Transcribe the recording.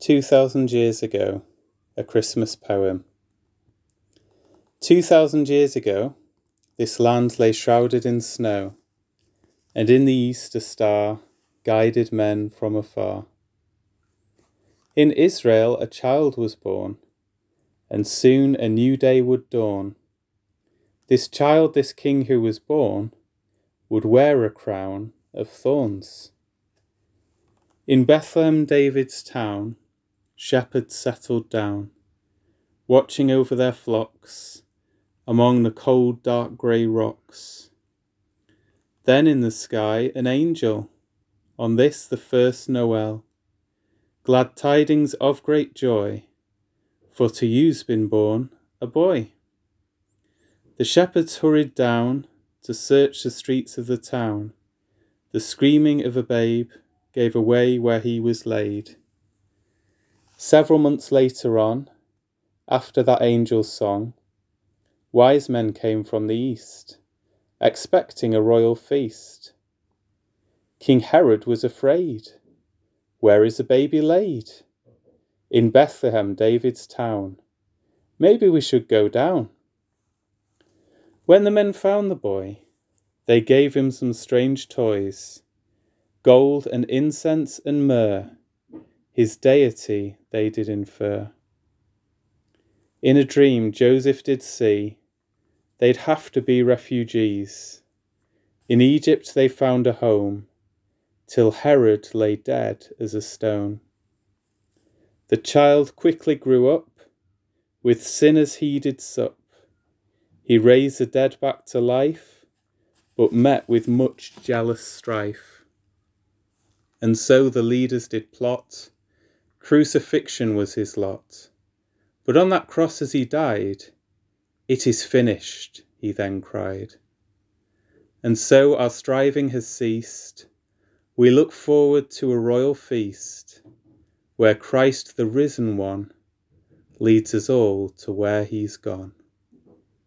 Two thousand years ago, a Christmas poem. Two thousand years ago, this land lay shrouded in snow, and in the east a star guided men from afar. In Israel a child was born, and soon a new day would dawn. This child, this king who was born, would wear a crown of thorns. In Bethlehem, David's town, shepherds settled down, watching over their flocks among the cold, dark grey rocks. Then in the sky, an angel, on this the first Noel, glad tidings of great joy, for to you's been born a boy. The shepherds hurried down to search the streets of the town. The screaming of a babe gave away where he was laid. Several months later on, after that angel's song, wise men came from the east, expecting a royal feast. King Herod was afraid. Where is the baby laid? In Bethlehem, David's town. Maybe we should go down. When the men found the boy, they gave him some strange toys gold and incense and myrrh his deity they did infer. In a dream Joseph did see they'd have to be refugees. In Egypt they found a home, till Herod lay dead as a stone. The child quickly grew up, with sinners he did sup. He raised the dead back to life, but met with much jealous strife. And so the leaders did plot Crucifixion was his lot. But on that cross as he died, It is finished, he then cried. And so our striving has ceased. We look forward to a royal feast, where Christ the risen one leads us all to where he's gone.